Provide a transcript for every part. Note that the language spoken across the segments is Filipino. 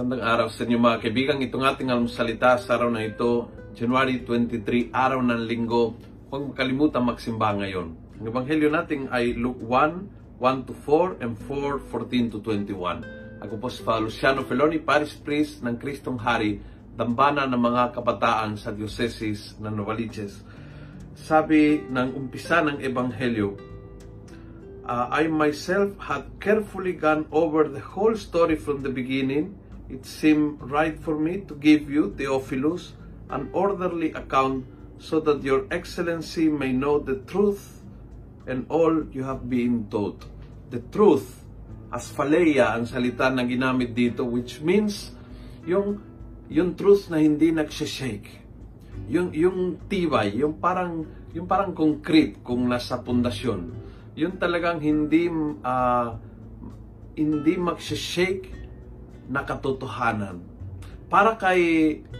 Magandang araw sa inyo mga kaibigan. Itong ating almusalita sa araw na ito, January 23, araw ng linggo. Huwag makalimutan magsimba ngayon. Ang ebanghelyo natin ay Luke 1, 1 to 4 and 4, 14 to 21. Ako po si Father Luciano Feloni, Paris Priest ng Kristong Hari, dambana ng mga kabataan sa Diocese ng Novaliches. Sabi ng umpisa ng ebanghelyo, uh, I myself had carefully gone over the whole story from the beginning it seemed right for me to give you, Theophilus, an orderly account so that your excellency may know the truth and all you have been taught. The truth, asphaleia ang salita na ginamit dito, which means yung, yung truth na hindi nagsishake. Yung, yung tibay, yung parang, yung parang concrete kung nasa pundasyon. Yung talagang hindi, uh, hindi magsishake na katotohanan. Para kay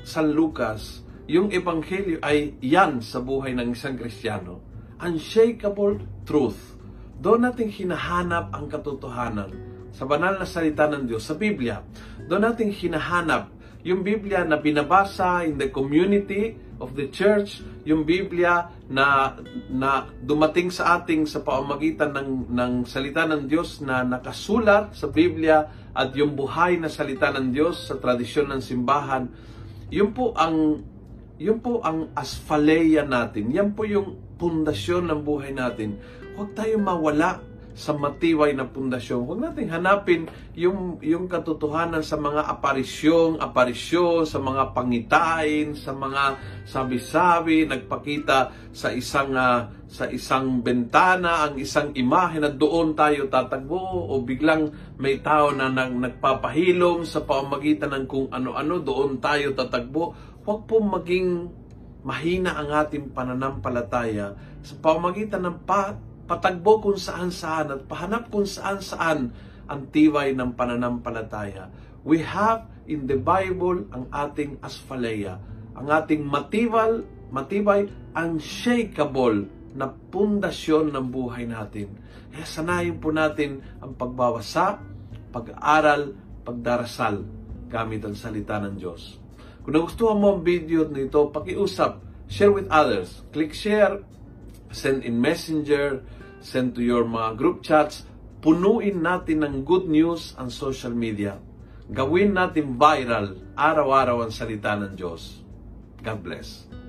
San Lucas, yung ebanghelyo ay yan sa buhay ng isang Kristiyano. Unshakable truth. Doon natin hinahanap ang katotohanan sa banal na salita ng Diyos, sa Biblia. Doon natin hinahanap yung Biblia na binabasa in the community of the church, yung Biblia na na dumating sa ating sa pamamagitan ng ng salita ng Diyos na nakasulat sa Biblia at yung buhay na salita ng Diyos sa tradisyon ng simbahan. Yun po ang yun po ang asphaleia natin. Yan po yung pundasyon ng buhay natin. Huwag tayong mawala sa matibay na pundasyon. Huwag natin hanapin yung, yung katotohanan sa mga aparisyon, aparisyon, sa mga pangitain, sa mga sabi-sabi, nagpakita sa isang uh, sa isang bentana, ang isang imahe na doon tayo tatagbo o biglang may tao na nang, nagpapahilom sa pamamagitan ng kung ano-ano, doon tayo tatagbo. Huwag po maging mahina ang ating pananampalataya sa pamamagitan ng pa patagbo kung saan-saan at pahanap kung saan-saan ang tibay ng pananampalataya. We have in the Bible ang ating asphaleia, ang ating matibal, matibay, unshakable na pundasyon ng buhay natin. Kaya sanayin po natin ang pagbawasa, pag-aaral, pagdarasal gamit ang salita ng Diyos. Kung nagustuhan mo ang video nito, pakiusap, share with others. Click share, send in messenger, send to your mga group chats. Punuin natin ng good news ang social media. Gawin natin viral araw-araw ang salita ng Diyos. God bless.